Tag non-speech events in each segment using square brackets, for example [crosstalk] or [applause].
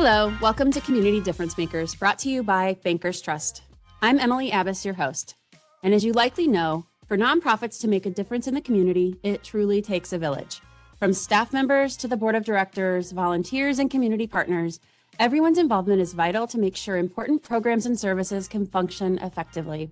Hello, welcome to Community Difference Makers, brought to you by Bankers Trust. I'm Emily Abbas, your host. And as you likely know, for nonprofits to make a difference in the community, it truly takes a village. From staff members to the board of directors, volunteers, and community partners, everyone's involvement is vital to make sure important programs and services can function effectively.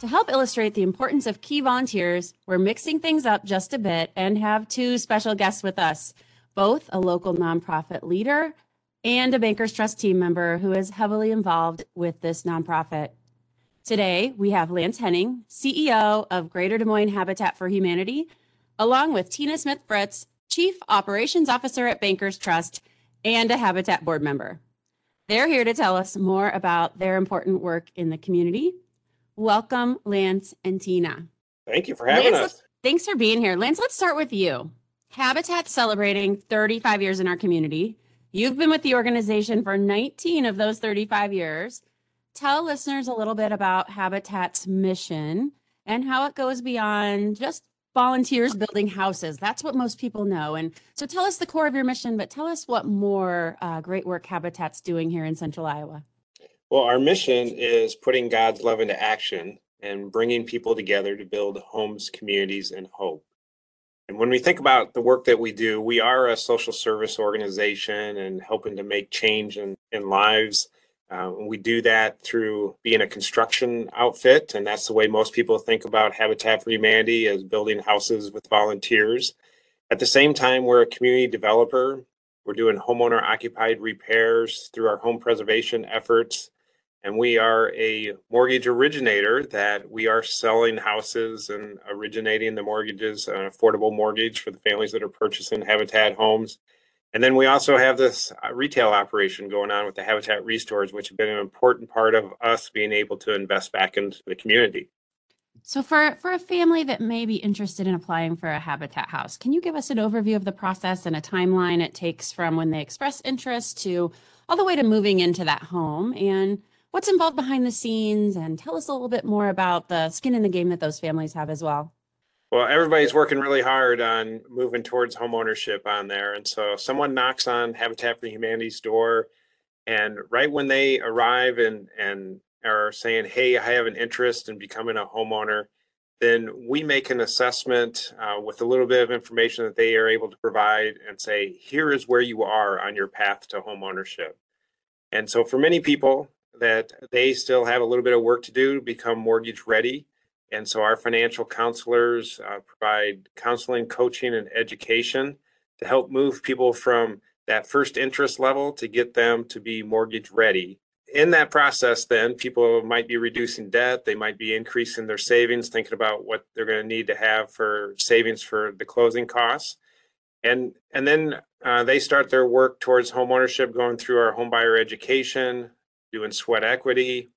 To help illustrate the importance of key volunteers, we're mixing things up just a bit and have two special guests with us, both a local nonprofit leader and a Bankers Trust team member who is heavily involved with this nonprofit. Today, we have Lance Henning, CEO of Greater Des Moines Habitat for Humanity, along with Tina Smith Fritz, Chief Operations Officer at Bankers Trust and a Habitat board member. They're here to tell us more about their important work in the community. Welcome, Lance and Tina. Thank you for having Lance, us. Thanks for being here. Lance, let's start with you. Habitat celebrating 35 years in our community. You've been with the organization for 19 of those 35 years. Tell listeners a little bit about Habitat's mission and how it goes beyond just volunteers building houses. That's what most people know. And so tell us the core of your mission, but tell us what more uh, great work Habitat's doing here in central Iowa. Well, our mission is putting God's love into action and bringing people together to build homes, communities, and hope. And when we think about the work that we do, we are a social service organization and helping to make change in, in lives. Uh, we do that through being a construction outfit, and that's the way most people think about Habitat for Humanity as building houses with volunteers. At the same time, we're a community developer. We're doing homeowner occupied repairs through our home preservation efforts. And we are a mortgage originator that we are selling houses and originating the mortgages, an affordable mortgage for the families that are purchasing Habitat homes. And then we also have this uh, retail operation going on with the Habitat Restores, which have been an important part of us being able to invest back into the community. So for for a family that may be interested in applying for a habitat house, can you give us an overview of the process and a timeline it takes from when they express interest to all the way to moving into that home and what's involved behind the scenes and tell us a little bit more about the skin in the game that those families have as well. Well, everybody's working really hard on moving towards home ownership on there. And so someone knocks on Habitat for Humanity's door and right when they arrive and and are saying, "Hey, I have an interest in becoming a homeowner," then we make an assessment uh, with a little bit of information that they are able to provide and say, "Here is where you are on your path to home ownership." And so, for many people, that they still have a little bit of work to do to become mortgage ready. And so our financial counselors uh, provide counseling, coaching, and education to help move people from that first interest level to get them to be mortgage ready. In that process, then people might be reducing debt, they might be increasing their savings, thinking about what they're going to need to have for savings for the closing costs. And, and then uh, they start their work towards home ownership, going through our home buyer education, doing sweat equity,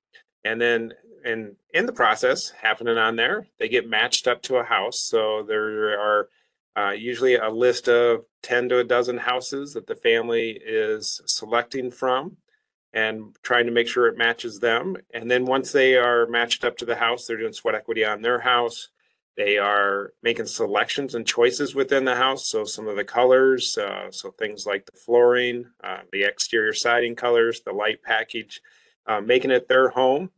and then and in the process happening on there, they get matched up to a house. So there are uh, usually a list of 10 to a dozen houses that the family is selecting from and trying to make sure it matches them. And then once they are matched up to the house, they're doing sweat equity on their house. They are making selections and choices within the house. So some of the colors, uh, so things like the flooring, uh, the exterior siding colors, the light package, uh, making it their home.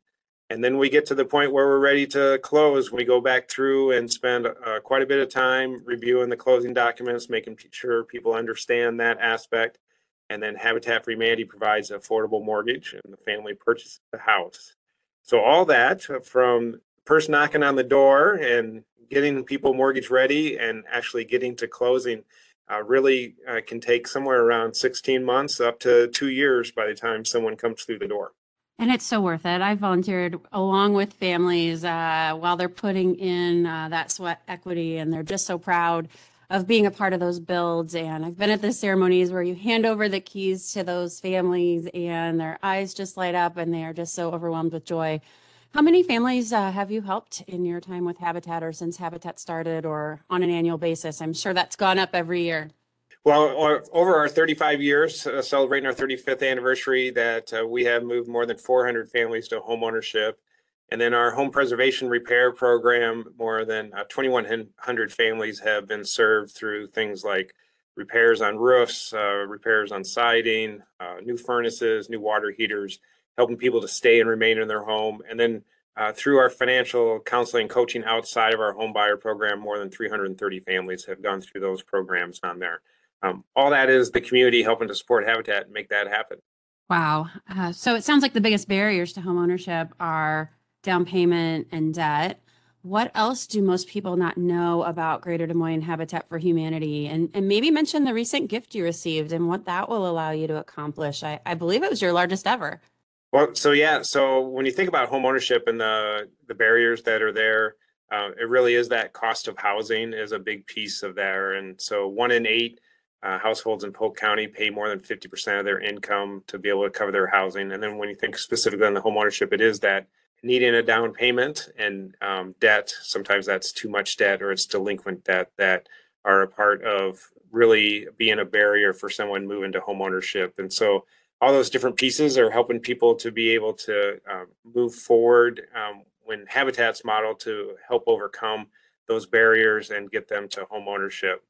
And then we get to the point where we're ready to close. We go back through and spend uh, quite a bit of time reviewing the closing documents, making sure people understand that aspect. And then Habitat for Humanity provides affordable mortgage and the family purchases the house. So all that from person knocking on the door and getting people mortgage ready and actually getting to closing uh, really uh, can take somewhere around 16 months up to two years by the time someone comes through the door. And it's so worth it. I volunteered along with families uh, while they're putting in uh, that sweat equity, and they're just so proud of being a part of those builds. And I've been at the ceremonies where you hand over the keys to those families, and their eyes just light up, and they are just so overwhelmed with joy how many families uh, have you helped in your time with Habitat or since Habitat started or on an annual basis? I'm sure that's gone up every year. Well, over our 35 years, uh, celebrating our 35th anniversary, that uh, we have moved more than 400 families to homeownership. And then our home preservation repair program, more than uh, 2,100 families have been served through things like repairs on roofs, uh, repairs on siding, uh, new furnaces, new water heaters, helping people to stay and remain in their home. And then uh, through our financial counseling and coaching outside of our home buyer program, more than 330 families have gone through those programs on there. Um, all that is the community helping to support Habitat and make that happen. Wow. Uh, so it sounds like the biggest barriers to homeownership are down payment and debt. What else do most people not know about Greater Des Moines Habitat for Humanity? And, and maybe mention the recent gift you received and what that will allow you to accomplish. I, I believe it was your largest ever. Well, so yeah, so when you think about home ownership and the the barriers that are there, uh, it really is that cost of housing is a big piece of there. And so one in eight uh, households in Polk County pay more than 50% of their income to be able to cover their housing. And then when you think specifically on the home ownership, it is that needing a down payment and um, debt. Sometimes that's too much debt or it's delinquent debt that are a part of really being a barrier for someone moving to home ownership. And so all those different pieces are helping people to be able to um, move forward um, when Habitat's model to help overcome those barriers and get them to home ownership.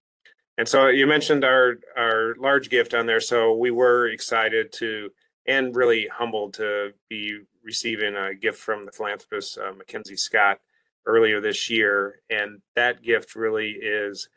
And so you mentioned our our large gift on there. So we were excited to and really humbled to be receiving a gift from the philanthropist uh, Mackenzie Scott earlier this year. And that gift really is,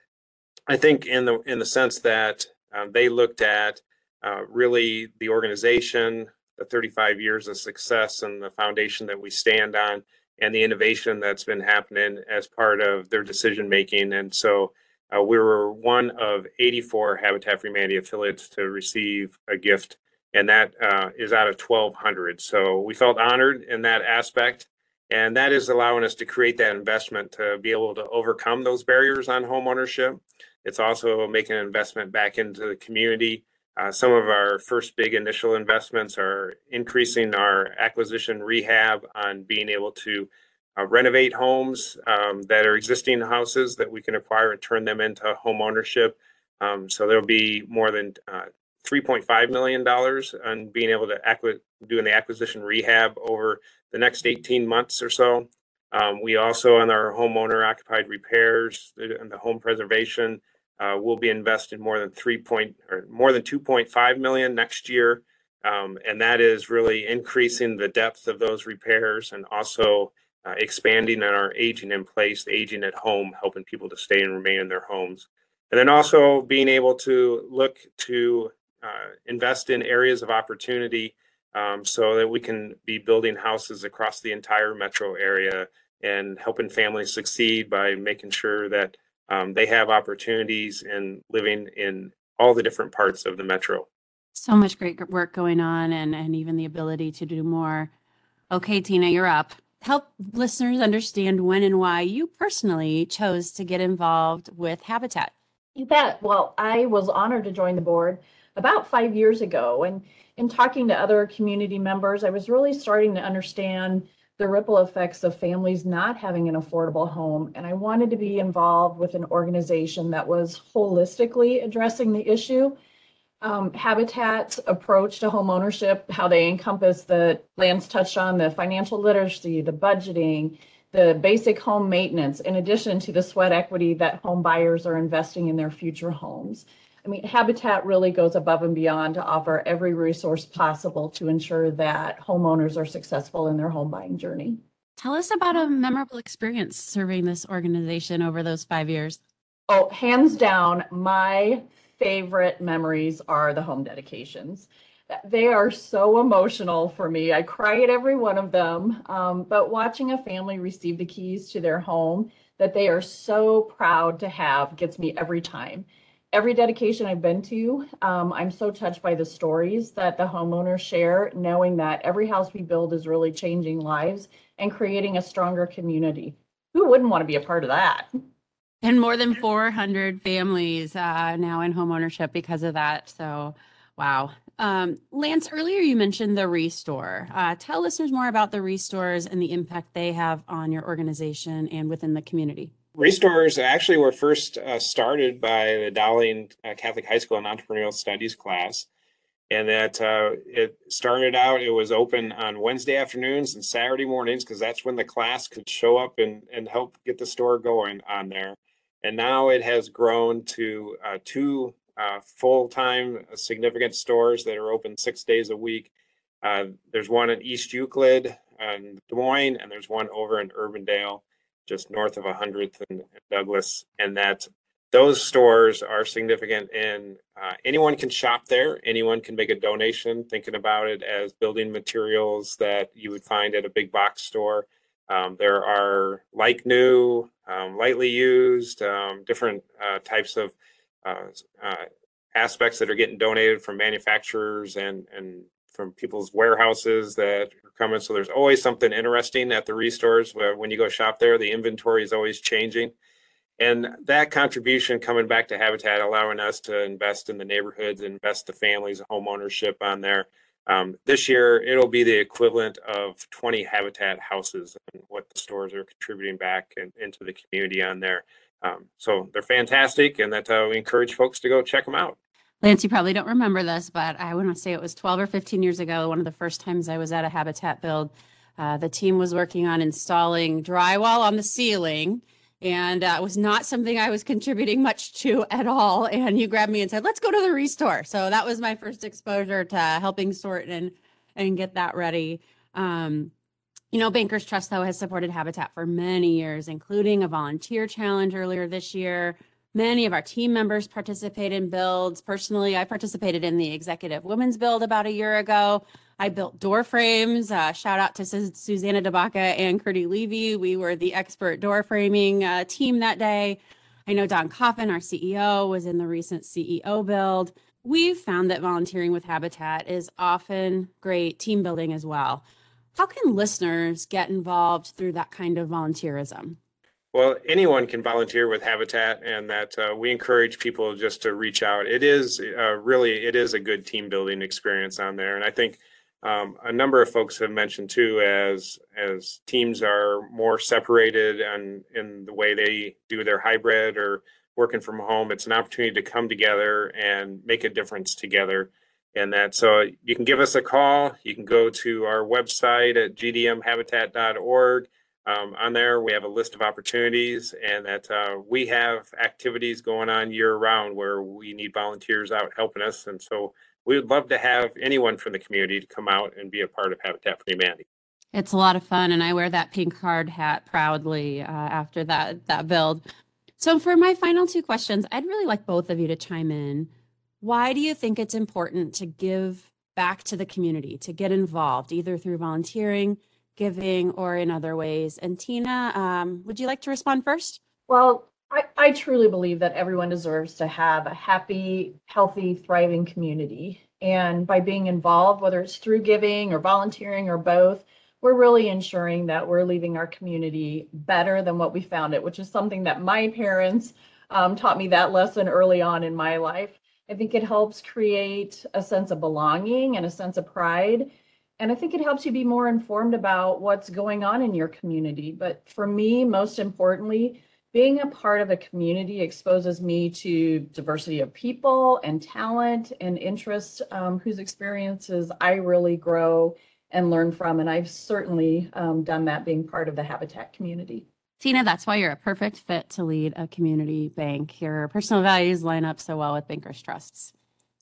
I think, in the in the sense that um, they looked at uh, really the organization, the 35 years of success, and the foundation that we stand on, and the innovation that's been happening as part of their decision making. And so uh, we were one of 84 Habitat for Humanity affiliates to receive a gift, and that uh, is out of 1,200. So we felt honored in that aspect. And that is allowing us to create that investment to be able to overcome those barriers on home ownership. It's also making an investment back into the community some of our first big initial investments are increasing our acquisition rehab on being able to uh, renovate homes um, that are existing houses that we can acquire and turn them into home ownership. Um, so there'll be more than uh, $3.5 million on being able to doing the acquisition rehab over the next 18 months or so. Um, we also on our homeowner occupied repairs and the home preservation uh, we'll be investing more than three point or more than 2.5 million next year. Um, and that is really increasing the depth of those repairs and also uh, expanding on our aging in place, aging at home, helping people to stay and remain in their homes. And then also being able to look to uh, invest in areas of opportunity um, so that we can be building houses across the entire metro area and helping families succeed by making sure that um, they have opportunities in living in all the different parts of the metro. So much great work going on, and and even the ability to do more. Okay, Tina, you're up. Help listeners understand when and why you personally chose to get involved with Habitat. You bet. Well, I was honored to join the board about five years ago, and in talking to other community members, I was really starting to understand the ripple effects of families not having an affordable home. And I wanted to be involved with an organization that was holistically addressing the issue. Um, Habitat's approach to home ownership, how they encompass the Lance touched on the financial literacy, the budgeting, the basic home maintenance, in addition to the sweat equity that home buyers are investing in their future homes. I mean, Habitat really goes above and beyond to offer every resource possible to ensure that homeowners are successful in their home buying journey. Tell us about a memorable experience serving this organization over those five years. Oh, hands down, my favorite memories are the home dedications. They are so emotional for me. I cry at every one of them. Um, but watching a family receive the keys to their home that they are so proud to have gets me every time every dedication I've been to, um, I'm so touched by the stories that the homeowners share, knowing that every house we build is really changing lives and creating a stronger community. Who wouldn't want to be a part of that? And more than 400 families uh, now in homeownership because of that. So, wow. Um, Lance, earlier you mentioned the Restore. Uh, tell listeners more about the Restores and the impact they have on your organization and within the community. Restores actually were first uh, started by the Dowling uh, Catholic High School and Entrepreneurial Studies class. And that uh, it started out, it was open on Wednesday afternoons and Saturday mornings because that's when the class could show up and, and help get the store going on there. And now it has grown to uh, two uh, full-time uh, significant stores that are open six days a week. Uh, there's one in East Euclid and Des Moines, and there's one over in Urbandale, just north of 100th and, Douglas. And that those stores are significant And uh, anyone can shop there anyone can make a donation thinking about it as building materials that you would find at a big box store um, there are like new um, lightly used um, different uh, types of uh, uh aspects that are getting donated from manufacturers and and from people's warehouses that are coming so there's always something interesting at the restores when you go shop there the inventory is always changing and that contribution coming back to Habitat, allowing us to invest in the neighborhoods, invest the families, home ownership on there. Um, this year, it'll be the equivalent of 20 Habitat houses and what the stores are contributing back and, into the community on there. Um, so they're fantastic, and that's how we encourage folks to go check them out. Lance, you probably don't remember this, but I want to say it was 12 or 15 years ago, one of the first times I was at a Habitat build. Uh, the team was working on installing drywall on the ceiling and uh, it was not something I was [laughs] contributing much to at all. And you grabbed me and said, "Let's go to the restore." So that was my first exposure to helping sort and and get that ready. Um, you know, Bankers Trust though has supported Habitat for many years, including a volunteer challenge earlier this year. Many of our team members participate in builds. Personally, I participated in the executive women's build about a year ago. I built door frames. Uh, shout out to Su- Susanna DeBaca and Curdy Levy. We were the expert door framing uh, team that day. I know Don Coffin, our CEO, was in the recent CEO build. We've found that volunteering with Habitat is often great team building as well. How can listeners get involved through that kind of volunteerism? Well, anyone can volunteer with Habitat, and that uh, we encourage people just to reach out. It is uh, really, it is a good team building experience on there, and I think um, a number of folks have mentioned too, as as teams are more separated and in the way they do their hybrid or working from home, it's an opportunity to come together and make a difference together. And that so you can give us a call. You can go to our website at gdmhabitat.org. Um, on there, we have a list of opportunities, and that uh, we have activities going on year round where we need volunteers out helping us. And so we would love to have anyone from the community to come out and be a part of Habitat for Humanity. It's a lot of fun, and I wear that pink hard hat proudly uh, after that that build. So, for my final two questions, I'd really like both of you to chime in. Why do you think it's important to give back to the community, to get involved, either through volunteering, giving, or in other ways? And Tina, um, would you like to respond first? Well, I, I truly believe that everyone deserves to have a happy, healthy, thriving community. And by being involved, whether it's through giving or volunteering or both, we're really ensuring that we're leaving our community better than what we found it, which is something that my parents um, taught me that lesson early on in my life. I think it helps create a sense of belonging and a sense of pride. And I think it helps you be more informed about what's going on in your community. But for me, most importantly, being a part of a community exposes me to diversity of people and talent and interests um, whose experiences I really grow and learn from. And I've certainly um, done that being part of the Habitat community. Tina, that's why you're a perfect fit to lead a community bank. Your personal values line up so well with Bankers Trusts.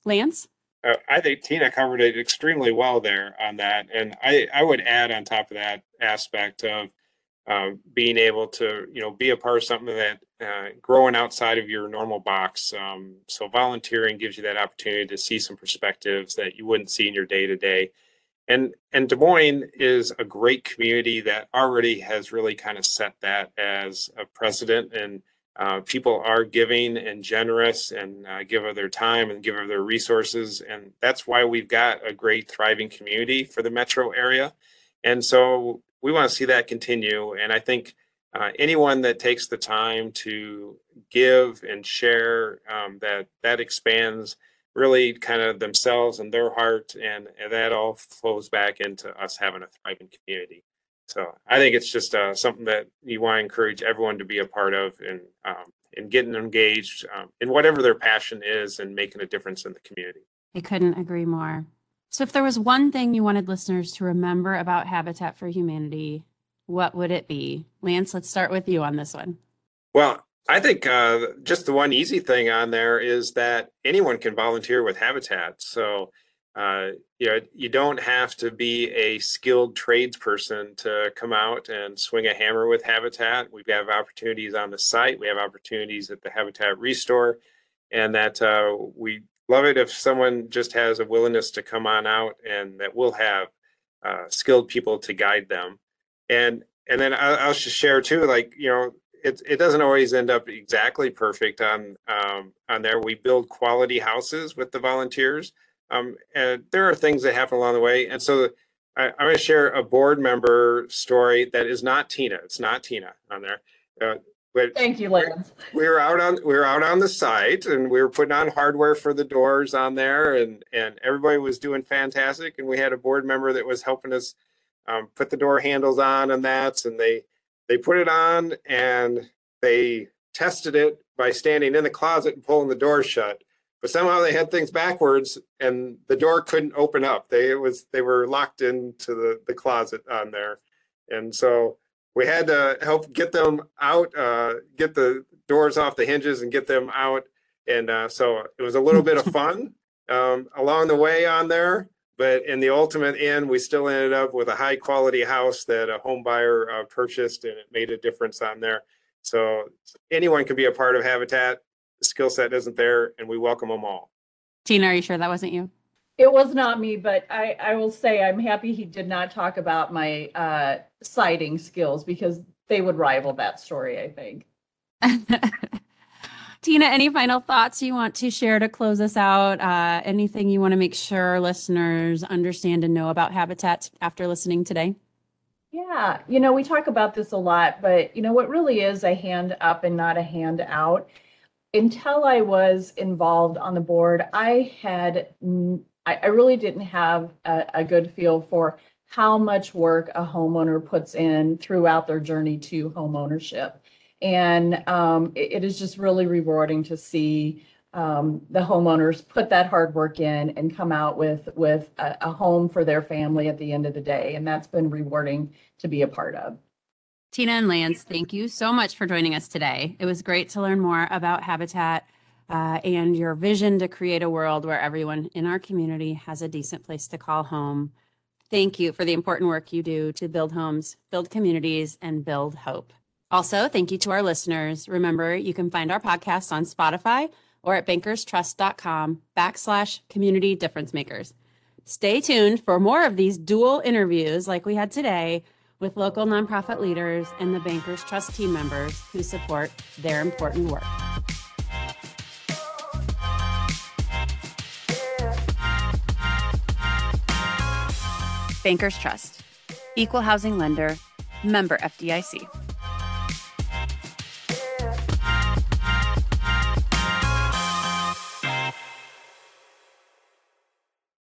Lance? Uh, I think Tina covered it extremely well there on that. And I, I would add on top of that aspect of uh, being able to you know be a part of something that uh, growing outside of your normal box um, so volunteering gives you that opportunity to see some perspectives that you wouldn't see in your day to day and and des moines is a great community that already has really kind of set that as a precedent and uh, people are giving and generous and uh, give of their time and give of their resources and that's why we've got a great thriving community for the metro area and so we want to see that continue. And I think uh, anyone that takes the time to give and share um, that that expands really kind of themselves and their heart and, and, that all flows back into us having a thriving community so i think it's just uh, something that you want to encourage everyone to be a part of and um, and getting engaged um, in whatever their passion is and making a difference in the community i couldn't agree more so, if there was one thing you wanted listeners to remember about Habitat for Humanity, what would it be? Lance, let's start with you on this one. Well, I think uh, just the one easy thing on there is that anyone can volunteer with Habitat. So, uh, you know, you don't have to be a skilled tradesperson to come out and swing a hammer with Habitat. We have opportunities on the site. We have opportunities at the Habitat Restore, and that uh, we love it if someone just has a willingness to come on out, and that we'll have uh, skilled people to guide them. And and then I'll, I'll just share too, like you know, it, it doesn't always end up exactly perfect on um, on there. We build quality houses with the volunteers, um, and there are things that happen along the way. And so I, am going to share a board member story that is not Tina. It's not Tina on there. Uh, but Thank you, Lance. We were out on we were out on the site and we were putting on hardware for the doors on there, and and everybody was doing fantastic. And we had a board member that was helping us um, put the door handles on and that, and they they put it on and they tested it by standing in the closet and pulling the door shut. But somehow they had things backwards and the door couldn't open up. They it was they were locked into the, the closet on there. And so we had to help get them out, uh, get the doors off the hinges and get them out. And uh, so it was a little bit of [laughs] fun um, along the way on there. But in the ultimate end, we still ended up with a high quality house that a home buyer uh, purchased and it made a difference on there. So anyone can be a part of Habitat. The skill set isn't there and we welcome them all. Tina, are you sure that wasn't you? It was not me, but I, I will say I'm happy he did not talk about my uh, sighting skills because they would rival that story, I think. [laughs] Tina, any final thoughts you want to share to close us out? Uh, anything you want to make sure listeners understand and know about Habitat after listening today? Yeah, you know, we talk about this a lot, but you know, what really is a hand up and not a hand out. Until I was involved on the board, I had, I, I really didn't have a, a good feel for how much work a homeowner puts in throughout their journey to home ownership. And um, it, it is just really rewarding to see um, the homeowners put that hard work in and come out with with a, a home for their family at the end of the day. And that's been rewarding to be a part of. Tina and Lance, thank you so much for joining us today. It was great to learn more about Habitat uh, and your vision to create a world where everyone in our community has a decent place to call home. Thank you for the important work you do to build homes, build communities, and build hope. Also, thank you to our listeners. Remember, you can find our podcast on Spotify or at bankerstrust.com backslash community difference makers. Stay tuned for more of these dual interviews like we had today with local nonprofit leaders and the Bankers Trust team members who support their important work. Bankers Trust, Equal Housing Lender, Member FDIC.